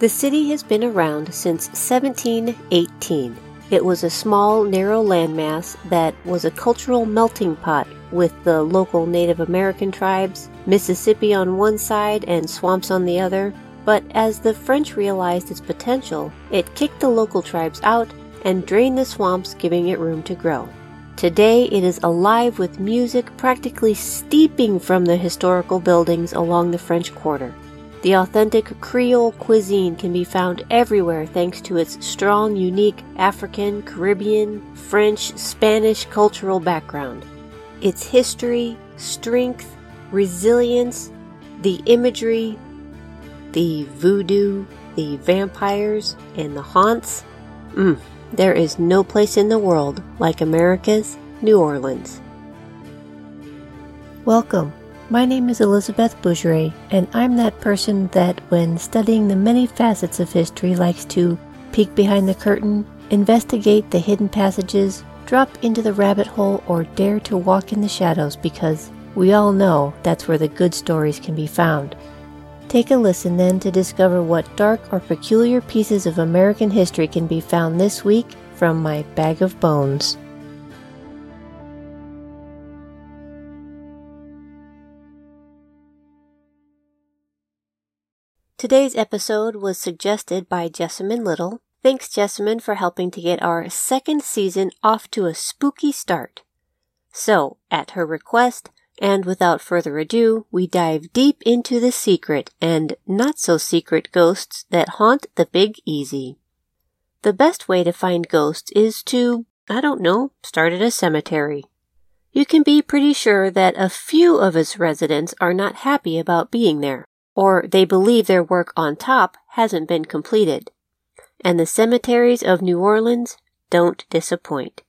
The city has been around since 1718. It was a small, narrow landmass that was a cultural melting pot with the local Native American tribes, Mississippi on one side and swamps on the other. But as the French realized its potential, it kicked the local tribes out and drained the swamps, giving it room to grow. Today it is alive with music practically steeping from the historical buildings along the French Quarter. The authentic Creole cuisine can be found everywhere thanks to its strong, unique African, Caribbean, French, Spanish cultural background. Its history, strength, resilience, the imagery, the voodoo, the vampires, and the haunts. Mm, there is no place in the world like America's New Orleans. Welcome my name is Elizabeth Bougeret, and I'm that person that, when studying the many facets of history, likes to peek behind the curtain, investigate the hidden passages, drop into the rabbit hole, or dare to walk in the shadows because we all know that's where the good stories can be found. Take a listen then to discover what dark or peculiar pieces of American history can be found this week from my bag of bones. Today's episode was suggested by Jessamine Little. Thanks, Jessamine, for helping to get our second season off to a spooky start. So, at her request, and without further ado, we dive deep into the secret and not so secret ghosts that haunt the Big Easy. The best way to find ghosts is to, I don't know, start at a cemetery. You can be pretty sure that a few of its residents are not happy about being there or they believe their work on top hasn't been completed. And the cemeteries of New Orleans don't disappoint.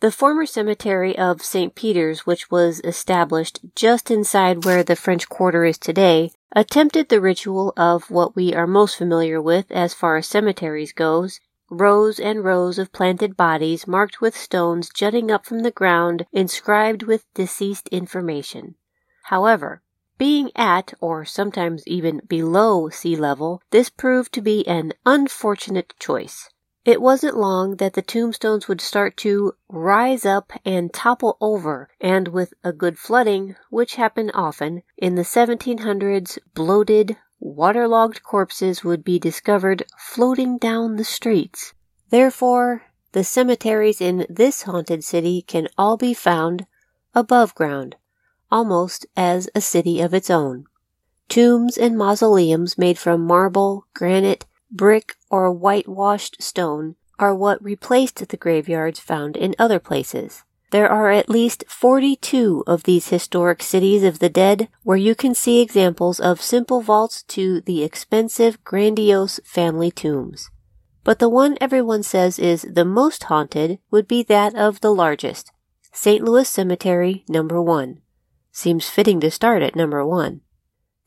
The former cemetery of St. Peter's, which was established just inside where the French Quarter is today, attempted the ritual of what we are most familiar with as far as cemeteries goes, rows and rows of planted bodies marked with stones jutting up from the ground inscribed with deceased information. However, being at, or sometimes even below, sea level, this proved to be an unfortunate choice. It wasn't long that the tombstones would start to rise up and topple over, and with a good flooding, which happened often, in the 1700s, bloated, waterlogged corpses would be discovered floating down the streets. Therefore, the cemeteries in this haunted city can all be found above ground almost as a city of its own. Tombs and mausoleums made from marble, granite, brick, or whitewashed stone are what replaced the graveyards found in other places. There are at least 42 of these historic cities of the dead where you can see examples of simple vaults to the expensive, grandiose family tombs. But the one everyone says is the most haunted would be that of the largest, St. Louis Cemetery number 1 seems fitting to start at number one.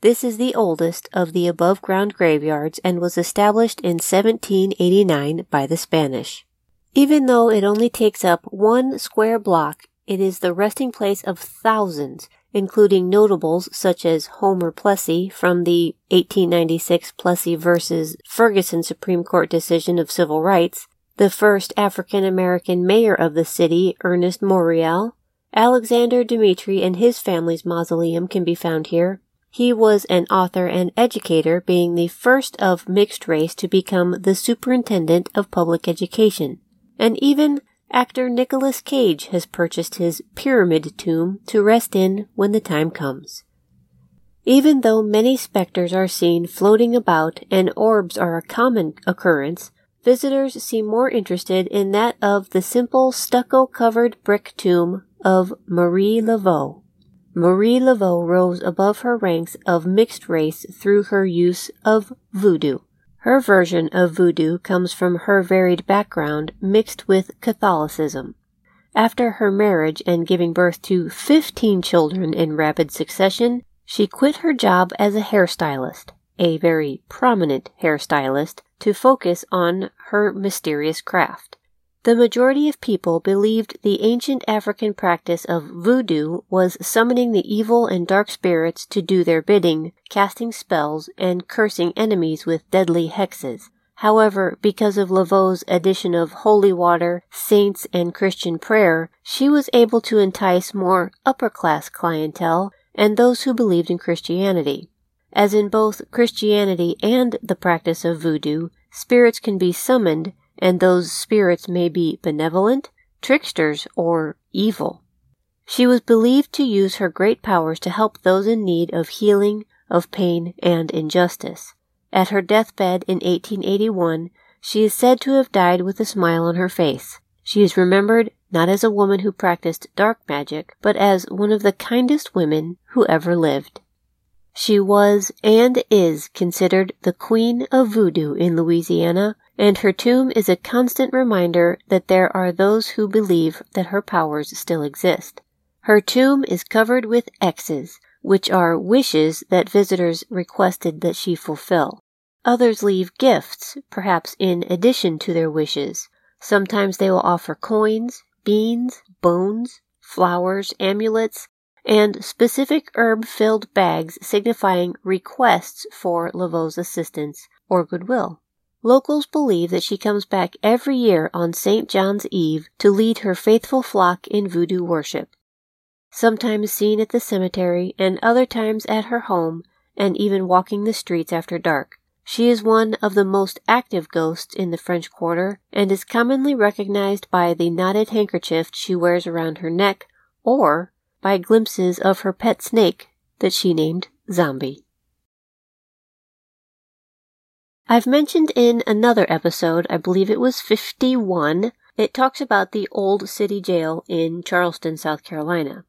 This is the oldest of the above ground graveyards and was established in 1789 by the Spanish. Even though it only takes up one square block, it is the resting place of thousands, including notables such as Homer Plessy from the 1896 Plessy versus Ferguson Supreme Court decision of civil rights, the first African American mayor of the city, Ernest Morial, Alexander Dimitry and his family's mausoleum can be found here. He was an author and educator, being the first of mixed race to become the superintendent of public education. And even actor Nicolas Cage has purchased his pyramid tomb to rest in when the time comes. Even though many specters are seen floating about and orbs are a common occurrence, visitors seem more interested in that of the simple stucco covered brick tomb of Marie Laveau. Marie Laveau rose above her ranks of mixed race through her use of voodoo. Her version of voodoo comes from her varied background mixed with Catholicism. After her marriage and giving birth to 15 children in rapid succession, she quit her job as a hairstylist, a very prominent hairstylist, to focus on her mysterious craft. The majority of people believed the ancient African practice of voodoo was summoning the evil and dark spirits to do their bidding, casting spells, and cursing enemies with deadly hexes. However, because of Laveau's addition of holy water, saints, and Christian prayer, she was able to entice more upper class clientele and those who believed in Christianity. As in both Christianity and the practice of voodoo, spirits can be summoned and those spirits may be benevolent, tricksters, or evil. She was believed to use her great powers to help those in need of healing, of pain, and injustice. At her deathbed in 1881, she is said to have died with a smile on her face. She is remembered not as a woman who practiced dark magic, but as one of the kindest women who ever lived. She was and is considered the Queen of Voodoo in Louisiana and her tomb is a constant reminder that there are those who believe that her powers still exist. Her tomb is covered with X's, which are wishes that visitors requested that she fulfill. Others leave gifts, perhaps in addition to their wishes. Sometimes they will offer coins, beans, bones, flowers, amulets, and specific herb filled bags signifying requests for Laveau's assistance or goodwill. Locals believe that she comes back every year on St. John's Eve to lead her faithful flock in voodoo worship. Sometimes seen at the cemetery and other times at her home and even walking the streets after dark. She is one of the most active ghosts in the French Quarter and is commonly recognized by the knotted handkerchief she wears around her neck or by glimpses of her pet snake that she named Zombie. I've mentioned in another episode, I believe it was 51, it talks about the old city jail in Charleston, South Carolina.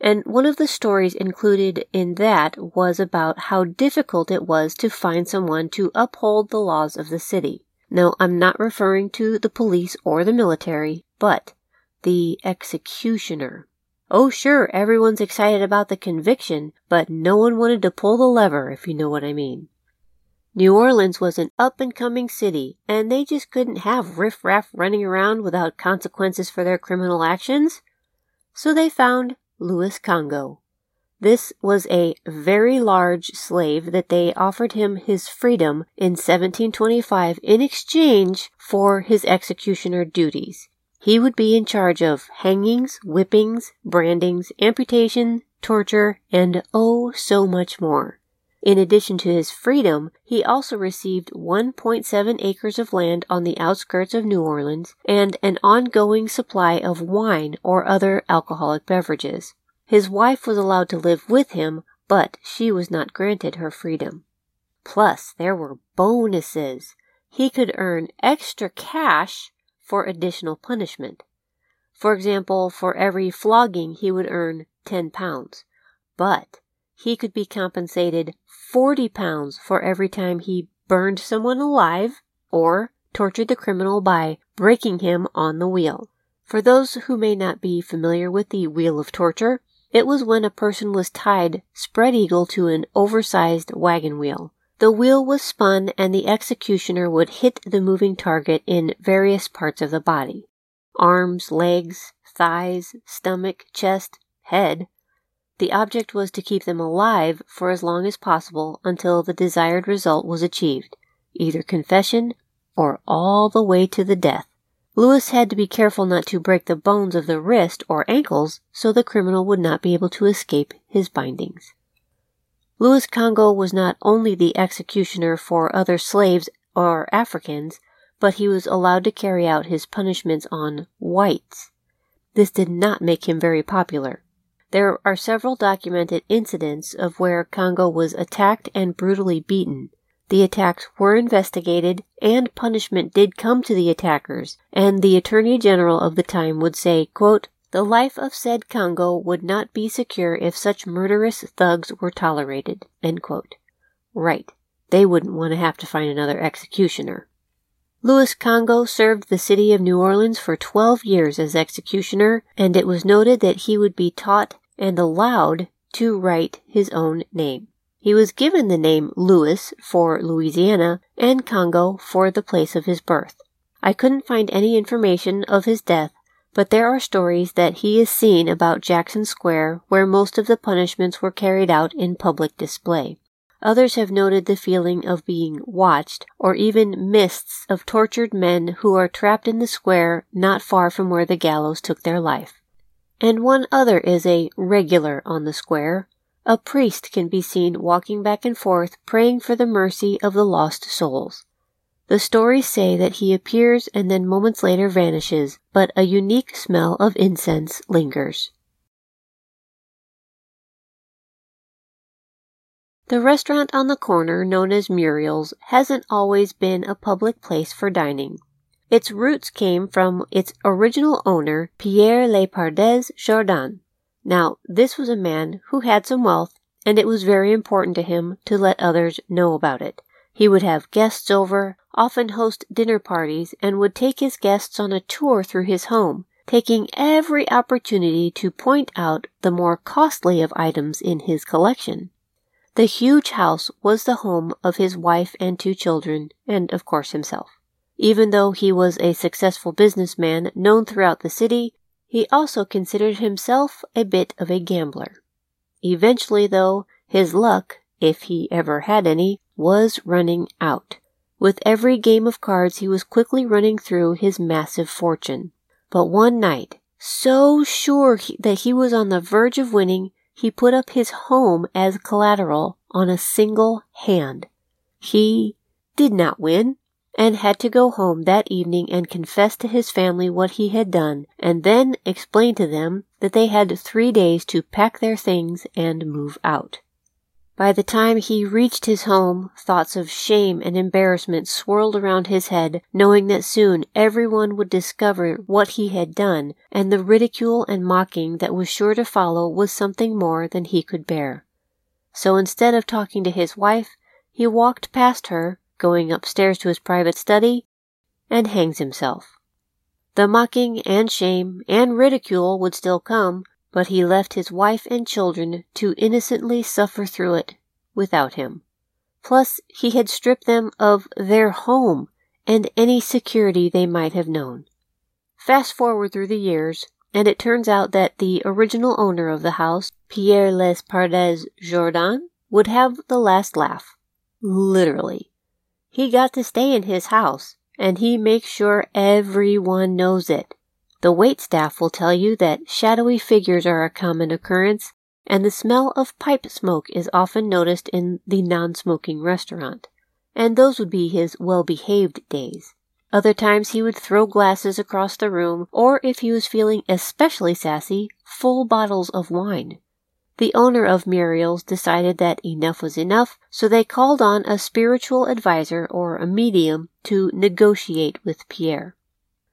And one of the stories included in that was about how difficult it was to find someone to uphold the laws of the city. Now, I'm not referring to the police or the military, but the executioner. Oh, sure, everyone's excited about the conviction, but no one wanted to pull the lever, if you know what I mean. New Orleans was an up and coming city, and they just couldn't have riffraff running around without consequences for their criminal actions. So they found Louis Congo. This was a very large slave that they offered him his freedom in 1725 in exchange for his executioner duties. He would be in charge of hangings, whippings, brandings, amputation, torture, and oh, so much more. In addition to his freedom, he also received 1.7 acres of land on the outskirts of New Orleans and an ongoing supply of wine or other alcoholic beverages. His wife was allowed to live with him, but she was not granted her freedom. Plus, there were bonuses. He could earn extra cash for additional punishment. For example, for every flogging, he would earn 10 pounds. But he could be compensated 40 pounds for every time he burned someone alive or tortured the criminal by breaking him on the wheel. For those who may not be familiar with the wheel of torture, it was when a person was tied spread eagle to an oversized wagon wheel. The wheel was spun and the executioner would hit the moving target in various parts of the body arms, legs, thighs, stomach, chest, head, the object was to keep them alive for as long as possible until the desired result was achieved, either confession or all the way to the death. Louis had to be careful not to break the bones of the wrist or ankles so the criminal would not be able to escape his bindings. Louis Congo was not only the executioner for other slaves or Africans, but he was allowed to carry out his punishments on whites. This did not make him very popular. There are several documented incidents of where Congo was attacked and brutally beaten. The attacks were investigated and punishment did come to the attackers, and the Attorney General of the time would say, quote, the life of said Congo would not be secure if such murderous thugs were tolerated. Right. They wouldn't want to have to find another executioner. Louis Congo served the city of New Orleans for 12 years as executioner, and it was noted that he would be taught and allowed to write his own name. He was given the name Louis for Louisiana and Congo for the place of his birth. I couldn't find any information of his death, but there are stories that he is seen about Jackson Square where most of the punishments were carried out in public display. Others have noted the feeling of being watched, or even mists of tortured men who are trapped in the square not far from where the gallows took their life. And one other is a regular on the square. A priest can be seen walking back and forth praying for the mercy of the lost souls. The stories say that he appears and then moments later vanishes, but a unique smell of incense lingers. The restaurant on the corner, known as Muriel's, hasn't always been a public place for dining. Its roots came from its original owner, Pierre Lepardez Jourdan. Now, this was a man who had some wealth, and it was very important to him to let others know about it. He would have guests over, often host dinner parties, and would take his guests on a tour through his home, taking every opportunity to point out the more costly of items in his collection. The huge house was the home of his wife and two children, and of course himself. Even though he was a successful businessman known throughout the city, he also considered himself a bit of a gambler. Eventually, though, his luck, if he ever had any, was running out. With every game of cards, he was quickly running through his massive fortune. But one night, so sure he, that he was on the verge of winning, he put up his home as collateral on a single hand. He did not win and had to go home that evening and confess to his family what he had done and then explain to them that they had three days to pack their things and move out. By the time he reached his home, thoughts of shame and embarrassment swirled around his head, knowing that soon everyone would discover what he had done, and the ridicule and mocking that was sure to follow was something more than he could bear. So instead of talking to his wife, he walked past her, going upstairs to his private study, and hangs himself. The mocking and shame and ridicule would still come, but he left his wife and children to innocently suffer through it without him. Plus, he had stripped them of their home and any security they might have known. Fast forward through the years, and it turns out that the original owner of the house, Pierre Lepardez Jourdan, would have the last laugh. Literally. He got to stay in his house, and he makes sure everyone knows it. The wait staff will tell you that shadowy figures are a common occurrence, and the smell of pipe smoke is often noticed in the non smoking restaurant. And those would be his well behaved days. Other times he would throw glasses across the room, or if he was feeling especially sassy, full bottles of wine. The owner of Muriel's decided that enough was enough, so they called on a spiritual adviser or a medium to negotiate with Pierre.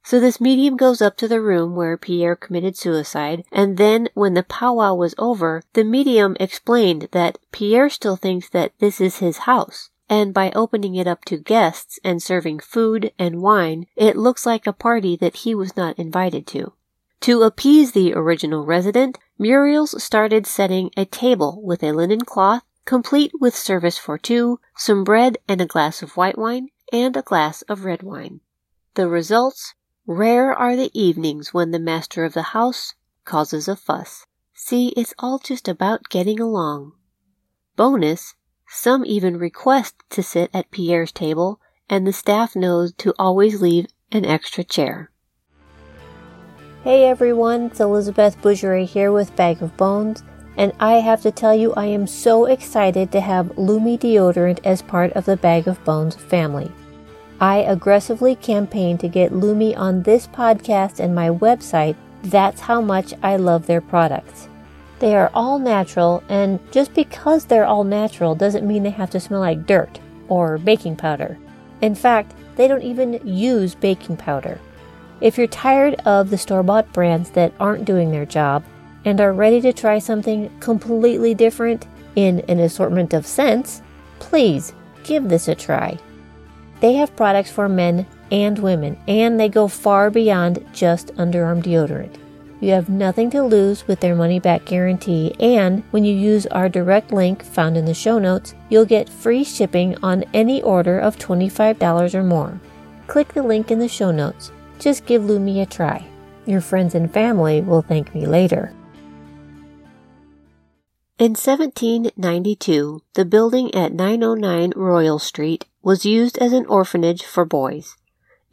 So this medium goes up to the room where Pierre committed suicide, and then when the powwow was over, the medium explained that Pierre still thinks that this is his house, and by opening it up to guests and serving food and wine, it looks like a party that he was not invited to. To appease the original resident, Muriel's started setting a table with a linen cloth, complete with service for two, some bread and a glass of white wine, and a glass of red wine. The results Rare are the evenings when the master of the house causes a fuss. See, it's all just about getting along. Bonus, some even request to sit at Pierre's table, and the staff knows to always leave an extra chair. Hey everyone, it's Elizabeth Bougeret here with Bag of Bones, and I have to tell you I am so excited to have Lumi deodorant as part of the Bag of Bones family. I aggressively campaign to get Lumi on this podcast and my website. That's how much I love their products. They are all natural, and just because they're all natural doesn't mean they have to smell like dirt or baking powder. In fact, they don't even use baking powder. If you're tired of the store bought brands that aren't doing their job and are ready to try something completely different in an assortment of scents, please give this a try. They have products for men and women, and they go far beyond just underarm deodorant. You have nothing to lose with their money back guarantee, and when you use our direct link found in the show notes, you'll get free shipping on any order of $25 or more. click the link in the show notes. Just give Lumi a try. Your friends and family will thank me later. In 1792, the building at 909 Royal Street was used as an orphanage for boys.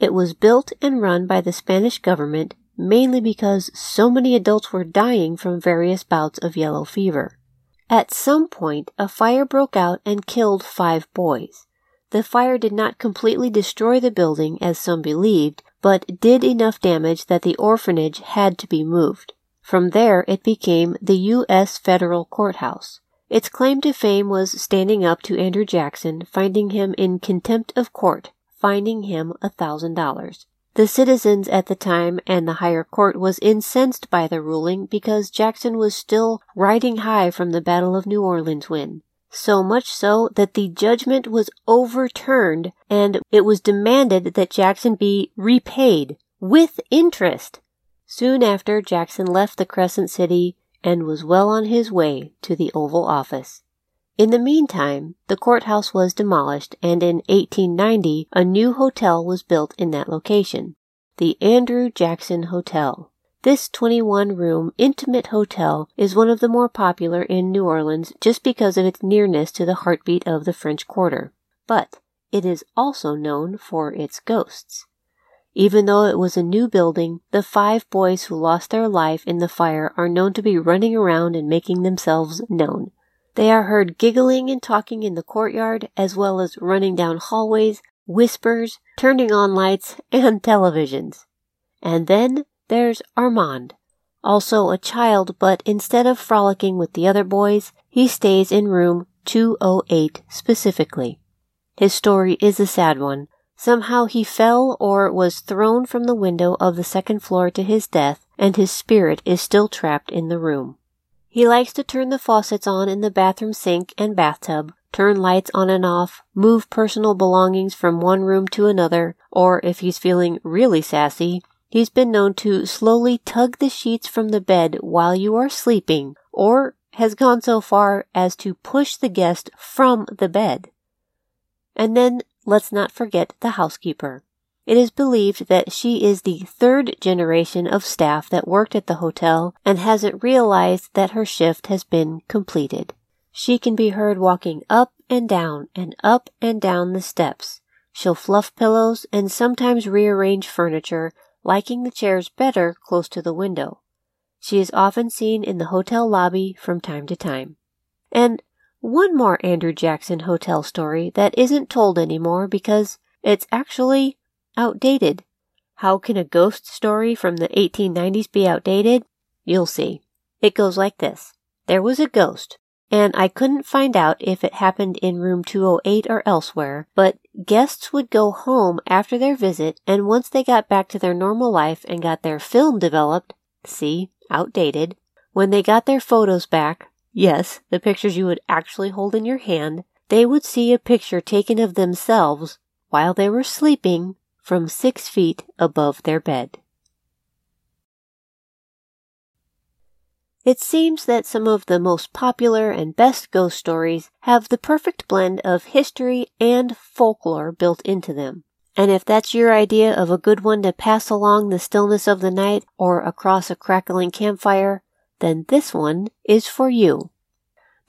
It was built and run by the Spanish government mainly because so many adults were dying from various bouts of yellow fever. At some point, a fire broke out and killed five boys. The fire did not completely destroy the building as some believed, but did enough damage that the orphanage had to be moved. From there, it became the U.S. Federal Courthouse. Its claim to fame was standing up to Andrew Jackson, finding him in contempt of court, fining him a thousand dollars. The citizens at the time and the higher court was incensed by the ruling because Jackson was still riding high from the Battle of New Orleans win. So much so that the judgment was overturned and it was demanded that Jackson be repaid with interest. Soon after, Jackson left the Crescent City and was well on his way to the Oval Office. In the meantime, the courthouse was demolished and in 1890 a new hotel was built in that location, the Andrew Jackson Hotel. This 21 room intimate hotel is one of the more popular in New Orleans just because of its nearness to the heartbeat of the French Quarter. But it is also known for its ghosts. Even though it was a new building, the five boys who lost their life in the fire are known to be running around and making themselves known. They are heard giggling and talking in the courtyard, as well as running down hallways, whispers, turning on lights, and televisions. And then there's Armand, also a child, but instead of frolicking with the other boys, he stays in room 208 specifically. His story is a sad one. Somehow he fell or was thrown from the window of the second floor to his death, and his spirit is still trapped in the room. He likes to turn the faucets on in the bathroom sink and bathtub, turn lights on and off, move personal belongings from one room to another, or if he's feeling really sassy, he's been known to slowly tug the sheets from the bed while you are sleeping, or has gone so far as to push the guest from the bed. And then let's not forget the housekeeper. It is believed that she is the third generation of staff that worked at the hotel and hasn't realized that her shift has been completed. She can be heard walking up and down and up and down the steps. She'll fluff pillows and sometimes rearrange furniture, liking the chairs better close to the window. She is often seen in the hotel lobby from time to time. And one more Andrew Jackson hotel story that isn't told anymore because it's actually outdated. How can a ghost story from the 1890s be outdated? You'll see. It goes like this. There was a ghost, and I couldn't find out if it happened in room 208 or elsewhere, but guests would go home after their visit, and once they got back to their normal life and got their film developed, see, outdated, when they got their photos back, yes, the pictures you would actually hold in your hand, they would see a picture taken of themselves while they were sleeping from six feet above their bed. It seems that some of the most popular and best ghost stories have the perfect blend of history and folklore built into them. And if that's your idea of a good one to pass along the stillness of the night or across a crackling campfire, then this one is for you.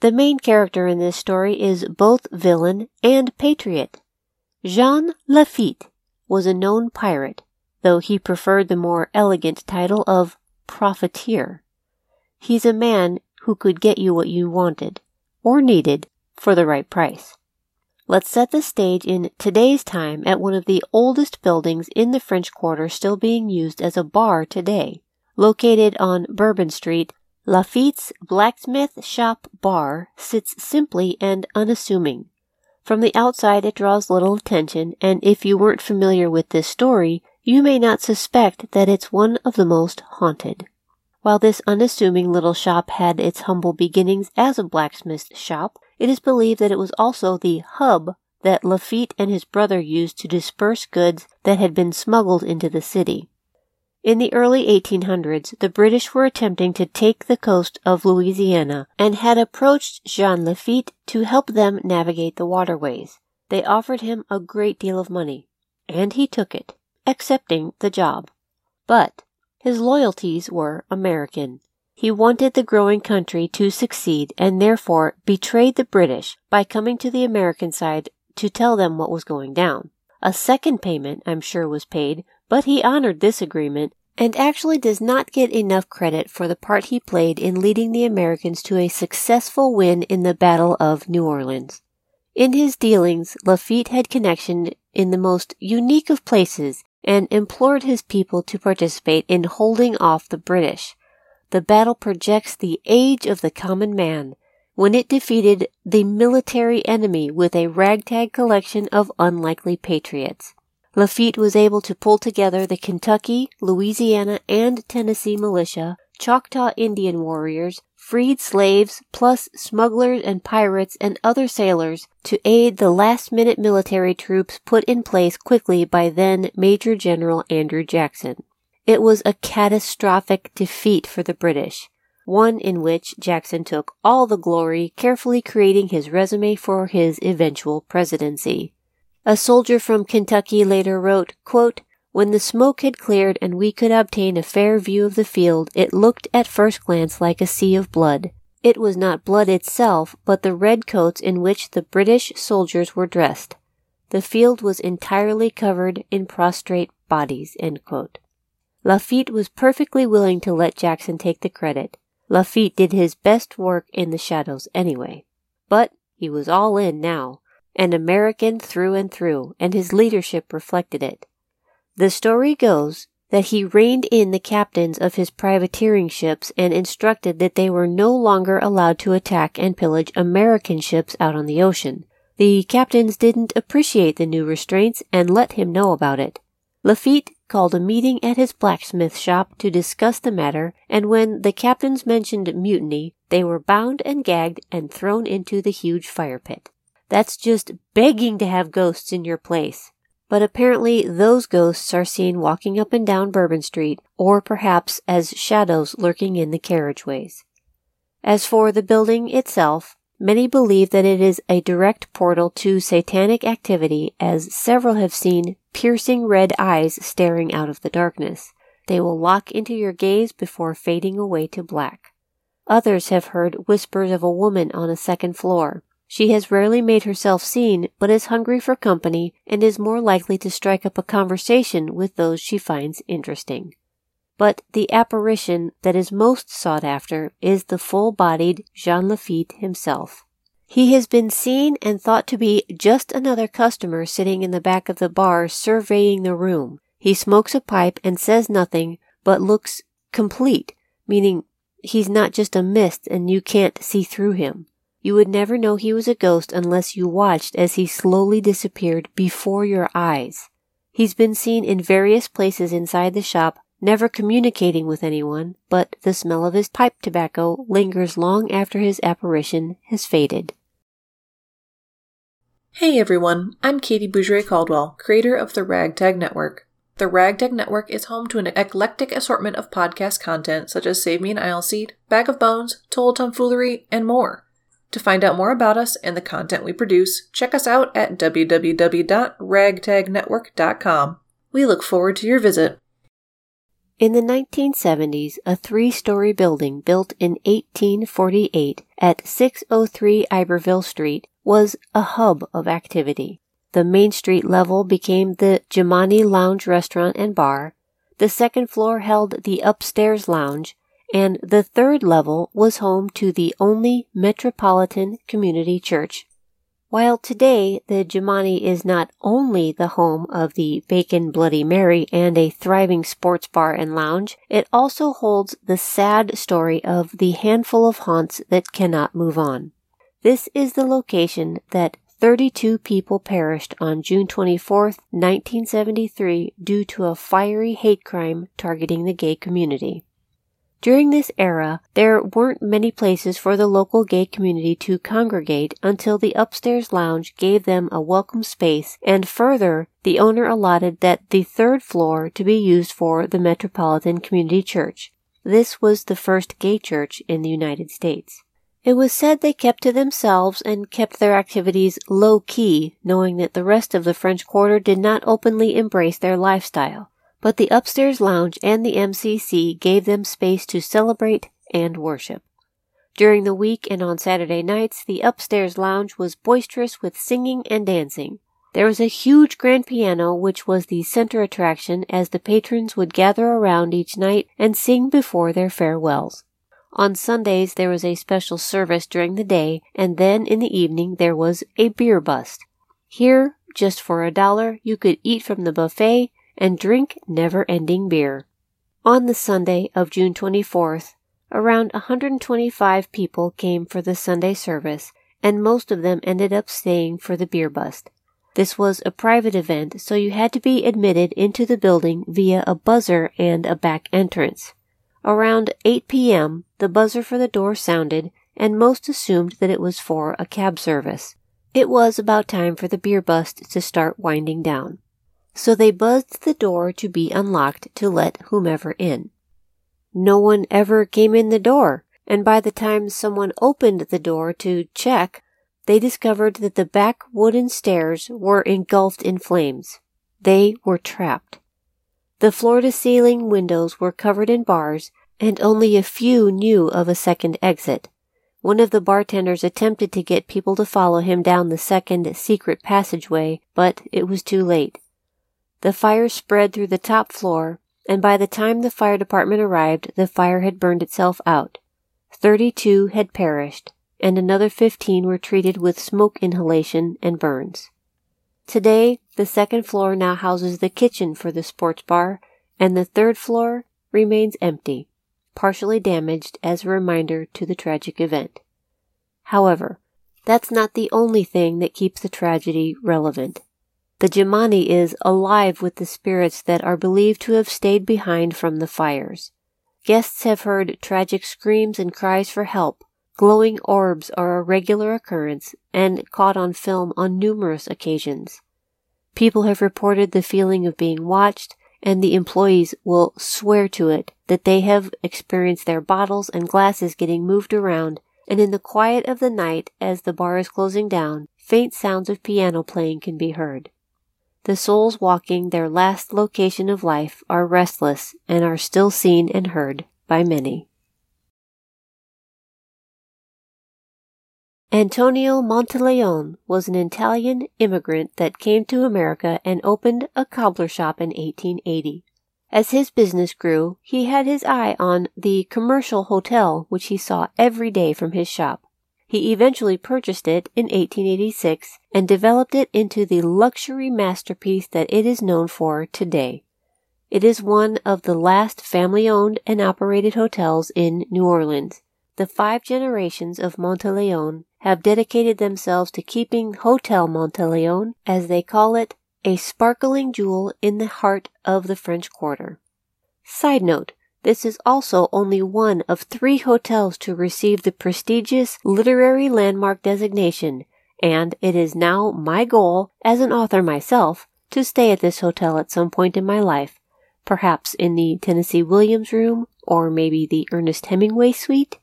The main character in this story is both villain and patriot. Jean Lafitte was a known pirate, though he preferred the more elegant title of profiteer. He's a man who could get you what you wanted, or needed, for the right price. Let's set the stage in today's time at one of the oldest buildings in the French Quarter still being used as a bar today. Located on Bourbon Street, Lafitte's Blacksmith Shop Bar sits simply and unassuming. From the outside, it draws little attention, and if you weren't familiar with this story, you may not suspect that it's one of the most haunted. While this unassuming little shop had its humble beginnings as a blacksmith's shop, it is believed that it was also the hub that Lafitte and his brother used to disperse goods that had been smuggled into the city. In the early 1800s, the British were attempting to take the coast of Louisiana and had approached Jean Lafitte to help them navigate the waterways. They offered him a great deal of money. and he took it, accepting the job. But his loyalties were American. He wanted the growing country to succeed and therefore betrayed the British by coming to the American side to tell them what was going down. A second payment, I'm sure, was paid, but he honored this agreement and actually does not get enough credit for the part he played in leading the Americans to a successful win in the Battle of New Orleans. In his dealings, Lafitte had connection in the most unique of places and implored his people to participate in holding off the British. The battle projects the age of the common man when it defeated the military enemy with a ragtag collection of unlikely patriots. Lafitte was able to pull together the Kentucky, Louisiana, and Tennessee militia, Choctaw Indian warriors, freed slaves, plus smugglers and pirates and other sailors to aid the last minute military troops put in place quickly by then Major General Andrew Jackson. It was a catastrophic defeat for the British, one in which Jackson took all the glory, carefully creating his resume for his eventual presidency. A soldier from Kentucky later wrote, quote, when the smoke had cleared and we could obtain a fair view of the field, it looked at first glance like a sea of blood. It was not blood itself, but the red coats in which the British soldiers were dressed. The field was entirely covered in prostrate bodies. Lafitte was perfectly willing to let Jackson take the credit. Lafitte did his best work in the shadows anyway. But he was all in now an American through and through, and his leadership reflected it. The story goes that he reined in the captains of his privateering ships and instructed that they were no longer allowed to attack and pillage American ships out on the ocean. The captains didn't appreciate the new restraints and let him know about it. Lafitte called a meeting at his blacksmith shop to discuss the matter, and when the captains mentioned mutiny, they were bound and gagged and thrown into the huge fire pit. That's just begging to have ghosts in your place. But apparently those ghosts are seen walking up and down Bourbon Street, or perhaps as shadows lurking in the carriageways. As for the building itself, many believe that it is a direct portal to satanic activity as several have seen piercing red eyes staring out of the darkness. They will lock into your gaze before fading away to black. Others have heard whispers of a woman on a second floor, she has rarely made herself seen, but is hungry for company and is more likely to strike up a conversation with those she finds interesting. But the apparition that is most sought after is the full bodied Jean Lafitte himself. He has been seen and thought to be just another customer sitting in the back of the bar surveying the room. He smokes a pipe and says nothing, but looks complete, meaning he's not just a mist and you can't see through him. You would never know he was a ghost unless you watched as he slowly disappeared before your eyes. He's been seen in various places inside the shop, never communicating with anyone, but the smell of his pipe tobacco lingers long after his apparition has faded. Hey everyone, I'm Katie Bougere Caldwell, creator of the Ragtag Network. The Ragtag Network is home to an eclectic assortment of podcast content such as Save Me an Aisle Seat, Bag of Bones, Total Tomfoolery, and more. To find out more about us and the content we produce, check us out at www.ragtagnetwork.com. We look forward to your visit. In the 1970s, a three story building built in 1848 at 603 Iberville Street was a hub of activity. The Main Street level became the Jimani Lounge Restaurant and Bar. The second floor held the upstairs lounge, and the third level was home to the only Metropolitan Community Church. While today the Jimani is not only the home of the Bacon Bloody Mary and a thriving sports bar and lounge, it also holds the sad story of the handful of haunts that cannot move on. This is the location that 32 people perished on June 24, 1973 due to a fiery hate crime targeting the gay community. During this era, there weren't many places for the local gay community to congregate until the upstairs lounge gave them a welcome space, and further, the owner allotted that the third floor to be used for the Metropolitan Community Church. This was the first gay church in the United States. It was said they kept to themselves and kept their activities low key, knowing that the rest of the French Quarter did not openly embrace their lifestyle. But the upstairs lounge and the MCC gave them space to celebrate and worship. During the week and on Saturday nights, the upstairs lounge was boisterous with singing and dancing. There was a huge grand piano which was the center attraction as the patrons would gather around each night and sing before their farewells. On Sundays there was a special service during the day, and then in the evening there was a beer bust. Here, just for a dollar, you could eat from the buffet and drink never ending beer. On the Sunday of June 24th, around 125 people came for the Sunday service, and most of them ended up staying for the beer bust. This was a private event, so you had to be admitted into the building via a buzzer and a back entrance. Around 8 p.m., the buzzer for the door sounded, and most assumed that it was for a cab service. It was about time for the beer bust to start winding down. So they buzzed the door to be unlocked to let whomever in. No one ever came in the door, and by the time someone opened the door to check, they discovered that the back wooden stairs were engulfed in flames. They were trapped. The floor to ceiling windows were covered in bars, and only a few knew of a second exit. One of the bartenders attempted to get people to follow him down the second secret passageway, but it was too late. The fire spread through the top floor, and by the time the fire department arrived, the fire had burned itself out. Thirty-two had perished, and another fifteen were treated with smoke inhalation and burns. Today, the second floor now houses the kitchen for the sports bar, and the third floor remains empty, partially damaged as a reminder to the tragic event. However, that's not the only thing that keeps the tragedy relevant. The Jimani is alive with the spirits that are believed to have stayed behind from the fires. Guests have heard tragic screams and cries for help. Glowing orbs are a regular occurrence and caught on film on numerous occasions. People have reported the feeling of being watched, and the employees will swear to it that they have experienced their bottles and glasses getting moved around, and in the quiet of the night, as the bar is closing down, faint sounds of piano playing can be heard. The souls walking their last location of life are restless and are still seen and heard by many. Antonio Monteleone was an Italian immigrant that came to America and opened a cobbler shop in 1880. As his business grew, he had his eye on the commercial hotel which he saw every day from his shop. He eventually purchased it in 1886 and developed it into the luxury masterpiece that it is known for today. It is one of the last family owned and operated hotels in New Orleans. The five generations of Monteleone have dedicated themselves to keeping Hotel Monteleone, as they call it, a sparkling jewel in the heart of the French Quarter. Side note, this is also only one of three hotels to receive the prestigious literary landmark designation, and it is now my goal, as an author myself, to stay at this hotel at some point in my life, perhaps in the Tennessee Williams room, or maybe the Ernest Hemingway suite.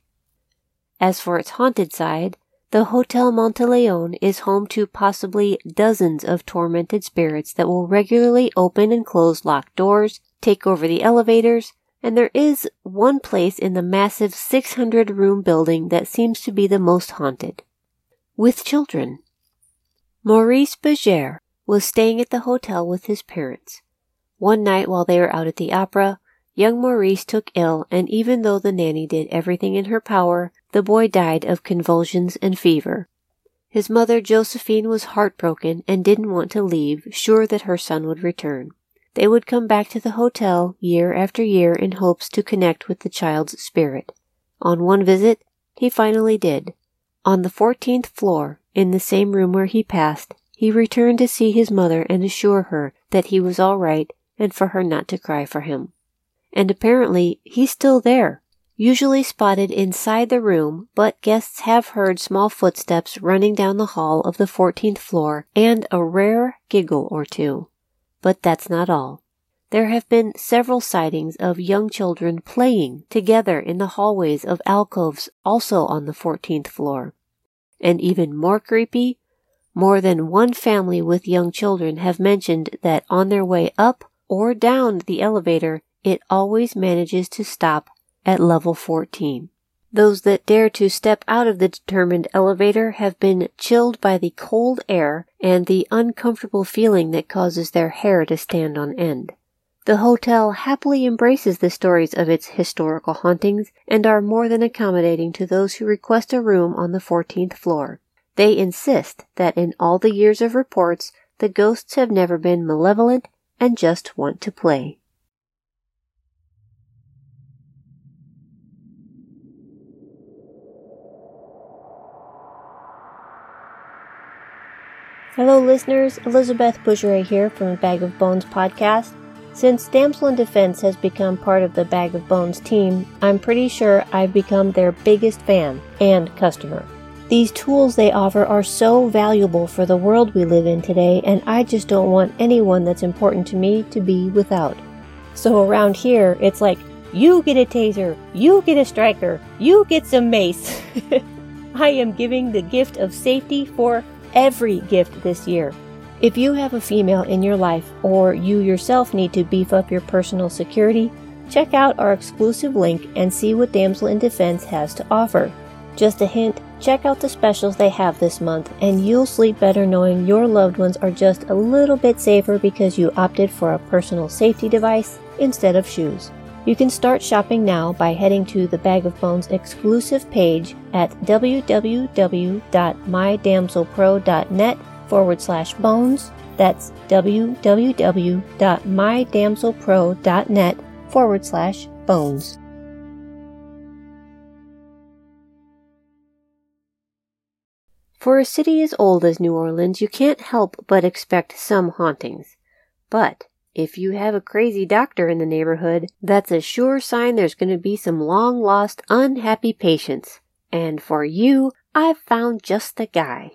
As for its haunted side, the Hotel Monteleone is home to possibly dozens of tormented spirits that will regularly open and close locked doors, take over the elevators, and there is one place in the massive 600 room building that seems to be the most haunted. With children. Maurice Begere was staying at the hotel with his parents. One night while they were out at the opera, young Maurice took ill, and even though the nanny did everything in her power, the boy died of convulsions and fever. His mother, Josephine, was heartbroken and didn't want to leave, sure that her son would return. They would come back to the hotel year after year in hopes to connect with the child's spirit. On one visit, he finally did. On the fourteenth floor, in the same room where he passed, he returned to see his mother and assure her that he was all right and for her not to cry for him. And apparently he's still there, usually spotted inside the room, but guests have heard small footsteps running down the hall of the 14th floor and a rare giggle or two. But that's not all. There have been several sightings of young children playing together in the hallways of alcoves also on the 14th floor. And even more creepy, more than one family with young children have mentioned that on their way up or down the elevator, it always manages to stop at level 14. Those that dare to step out of the determined elevator have been chilled by the cold air and the uncomfortable feeling that causes their hair to stand on end. The hotel happily embraces the stories of its historical hauntings and are more than accommodating to those who request a room on the 14th floor. They insist that in all the years of reports, the ghosts have never been malevolent and just want to play. Hello, listeners. Elizabeth Bougeret here from Bag of Bones podcast. Since Damsel in Defense has become part of the Bag of Bones team, I'm pretty sure I've become their biggest fan and customer. These tools they offer are so valuable for the world we live in today, and I just don't want anyone that's important to me to be without. So around here, it's like, you get a taser, you get a striker, you get some mace. I am giving the gift of safety for every gift this year. If you have a female in your life or you yourself need to beef up your personal security, check out our exclusive link and see what Damsel in Defense has to offer. Just a hint check out the specials they have this month, and you'll sleep better knowing your loved ones are just a little bit safer because you opted for a personal safety device instead of shoes. You can start shopping now by heading to the Bag of Bones exclusive page at www.mydamselpro.net forward slash bones. That's www.mydamselpro.net forward slash bones. For a city as old as New Orleans, you can't help but expect some hauntings. But if you have a crazy doctor in the neighborhood, that's a sure sign there's going to be some long lost, unhappy patients. And for you, I've found just the guy.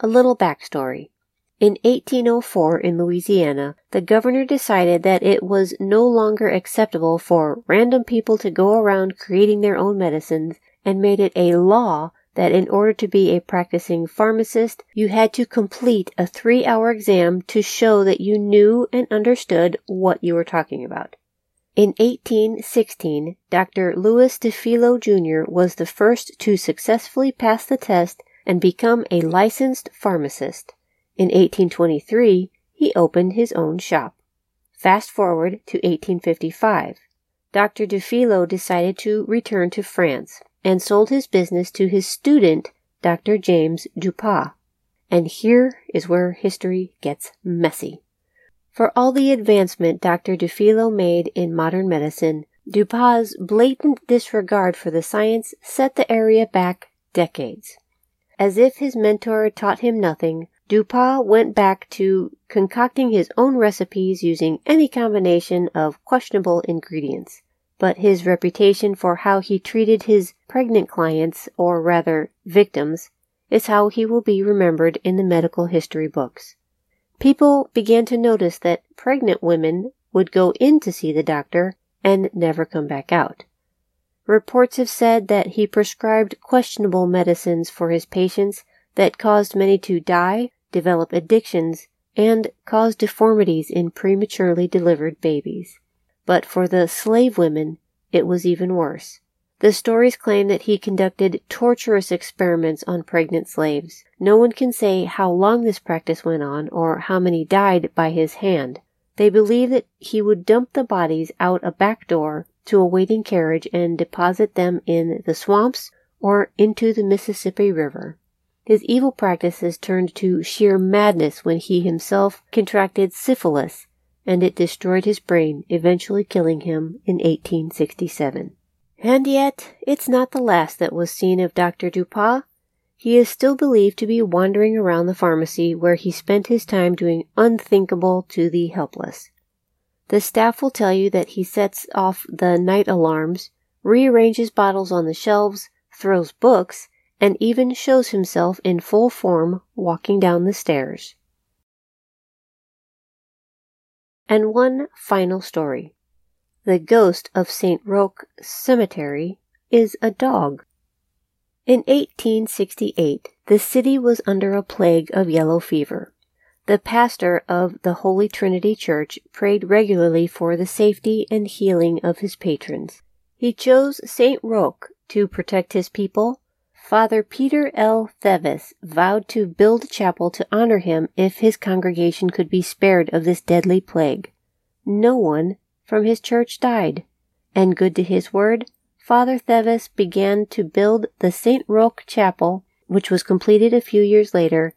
A little backstory. In 1804 in Louisiana, the governor decided that it was no longer acceptable for random people to go around creating their own medicines and made it a law that in order to be a practicing pharmacist, you had to complete a three hour exam to show that you knew and understood what you were talking about. In 1816, Dr. Louis Dufilho Jr. was the first to successfully pass the test and become a licensed pharmacist. In 1823, he opened his own shop. Fast forward to 1855. Dr. Dufilho decided to return to France and sold his business to his student, Dr. James Dupas. And here is where history gets messy. For all the advancement Dr. Dufilho made in modern medicine, Dupas's blatant disregard for the science set the area back decades. As if his mentor taught him nothing, Dupas went back to concocting his own recipes using any combination of questionable ingredients but his reputation for how he treated his pregnant clients, or rather victims, is how he will be remembered in the medical history books. People began to notice that pregnant women would go in to see the doctor and never come back out. Reports have said that he prescribed questionable medicines for his patients that caused many to die, develop addictions, and cause deformities in prematurely delivered babies. But for the slave women, it was even worse. The stories claim that he conducted torturous experiments on pregnant slaves. No one can say how long this practice went on or how many died by his hand. They believe that he would dump the bodies out a back door to a waiting carriage and deposit them in the swamps or into the Mississippi River. His evil practices turned to sheer madness when he himself contracted syphilis and it destroyed his brain, eventually killing him in 1867. And yet, it's not the last that was seen of Dr. Dupas. He is still believed to be wandering around the pharmacy where he spent his time doing unthinkable to the helpless. The staff will tell you that he sets off the night alarms, rearranges bottles on the shelves, throws books, and even shows himself in full form walking down the stairs. And one final story. The ghost of St. Roch Cemetery is a dog. In 1868, the city was under a plague of yellow fever. The pastor of the Holy Trinity Church prayed regularly for the safety and healing of his patrons. He chose St. Roch to protect his people. Father Peter L. Thevis vowed to build a chapel to honor him if his congregation could be spared of this deadly plague. No one from his church died, and good to his word, Father Thevis began to build the St. Roch Chapel, which was completed a few years later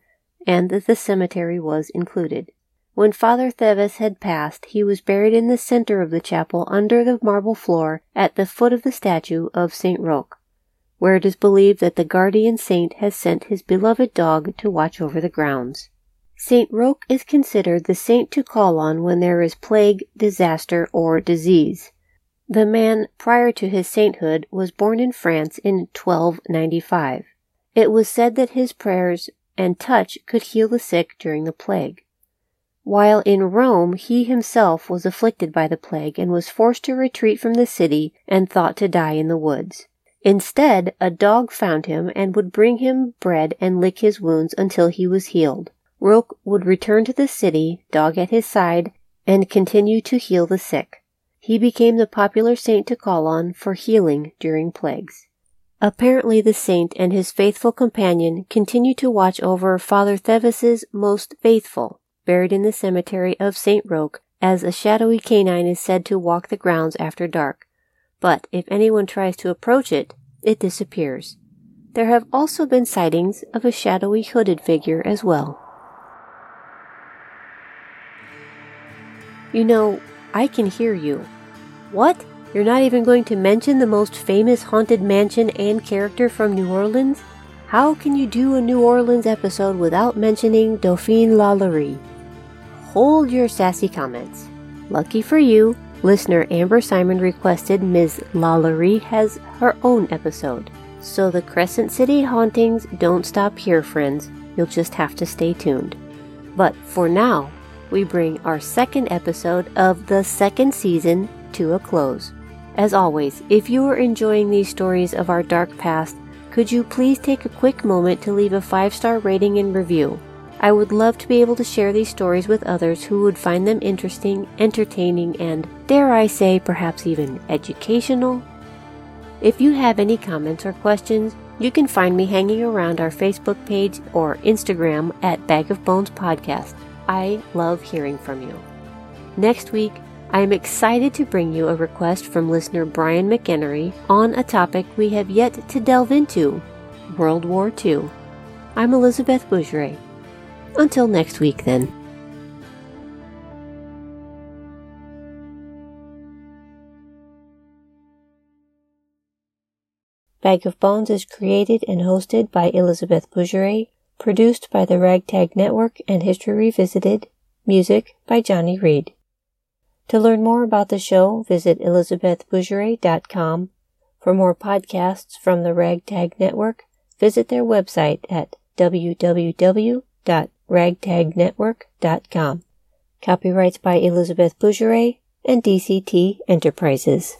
and the cemetery was included. When Father Thevis had passed, he was buried in the center of the chapel under the marble floor at the foot of the statue of St. Roch, where it is believed that the guardian saint has sent his beloved dog to watch over the grounds. St. Roch is considered the saint to call on when there is plague, disaster, or disease. The man prior to his sainthood was born in France in 1295. It was said that his prayers and touch could heal the sick during the plague. While in Rome, he himself was afflicted by the plague and was forced to retreat from the city and thought to die in the woods. Instead, a dog found him and would bring him bread and lick his wounds until he was healed. Roch would return to the city, dog at his side, and continue to heal the sick. He became the popular saint to call on for healing during plagues. Apparently, the saint and his faithful companion continue to watch over Father Thevis's most faithful, buried in the cemetery of St. Roch, as a shadowy canine is said to walk the grounds after dark. But if anyone tries to approach it, it disappears. There have also been sightings of a shadowy hooded figure as well. You know, I can hear you. What? You're not even going to mention the most famous haunted mansion and character from New Orleans? How can you do a New Orleans episode without mentioning Dauphine Lalaurie? Hold your sassy comments. Lucky for you, listener Amber Simon requested Ms. Lalaurie has her own episode. So the Crescent City hauntings don't stop here, friends. You'll just have to stay tuned. But for now, we bring our second episode of the second season to a close. As always, if you are enjoying these stories of our dark past, could you please take a quick moment to leave a five star rating and review? I would love to be able to share these stories with others who would find them interesting, entertaining, and, dare I say, perhaps even educational. If you have any comments or questions, you can find me hanging around our Facebook page or Instagram at Bag of Bones Podcast. I love hearing from you. Next week, I am excited to bring you a request from listener Brian McEnery on a topic we have yet to delve into World War II. I'm Elizabeth Bougeret. Until next week, then. Bag of Bones is created and hosted by Elizabeth Bougeret, produced by the Ragtag Network and History Revisited, music by Johnny Reed. To learn more about the show, visit elizabethbougeret.com. For more podcasts from the Ragtag Network, visit their website at www.ragtagnetwork.com. Copyrights by Elizabeth Bougeret and DCT Enterprises.